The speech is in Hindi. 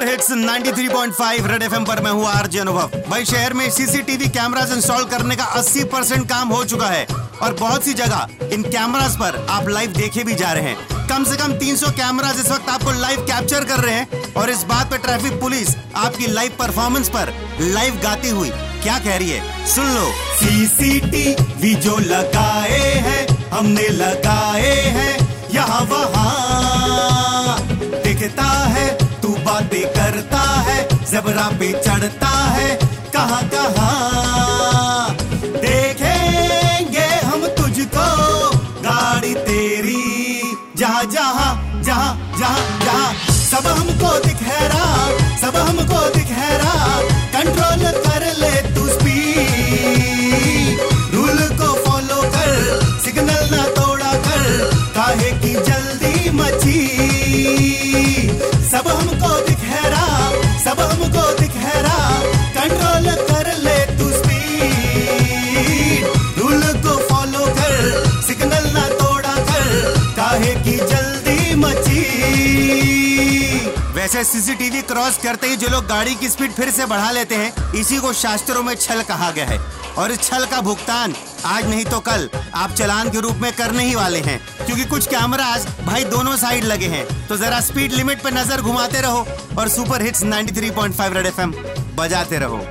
सुपर हिट्स 93.5 रेड एफएम पर मैं हूँ आरजे अनुभव। भाई शहर में सीसीटीवी कैमरास इंस्टॉल करने का 80 परसेंट काम हो चुका है और बहुत सी जगह इन कैमरास पर आप लाइव देखे भी जा रहे हैं। कम से कम 300 कैमरास इस वक्त आपको लाइव कैप्चर कर रहे हैं और इस बात पर ट्रैफ़िक पुलिस आपकी लाइव परफॉर्मेंस पर लाइव गाती हुई क्या कह रही है? सुन लो। सीसीटीवी जो लगाए हैं, हमने लगाए हैं, यहाँ वहाँ दिखता है जबरा पे चढ़ता है, कहाँ कहाँ? देखेंगे हम तुझको, गाड़ी तेरी। जहाँ जहाँ जहाँ जहाँ जहाँ। सब हमको दिखेरा सब हमको दिखेरा कंट्रोल कर ले तू स्पीड रूल को फॉलो कर सिग्नल ना तोड़ा कर। काहे की जल्दी मची वैसे सीसीटीवी क्रॉस करते ही जो लोग गाड़ी की स्पीड फिर से बढ़ा लेते हैं, इसी को शास्त्रों में छल कहा गया है। और इस छल का भुगतान आज नहीं तो कल, आप चलान के रूप में करने ही वाले हैं। क्योंकि कुछ कैमराज भाई दोनों साइड लगे हैं। तो जरा स्पीड लिमिट पर नज़र घुमाते रहो और सुपर हिट्स 93.5 रेड एफएम बजाते रहो।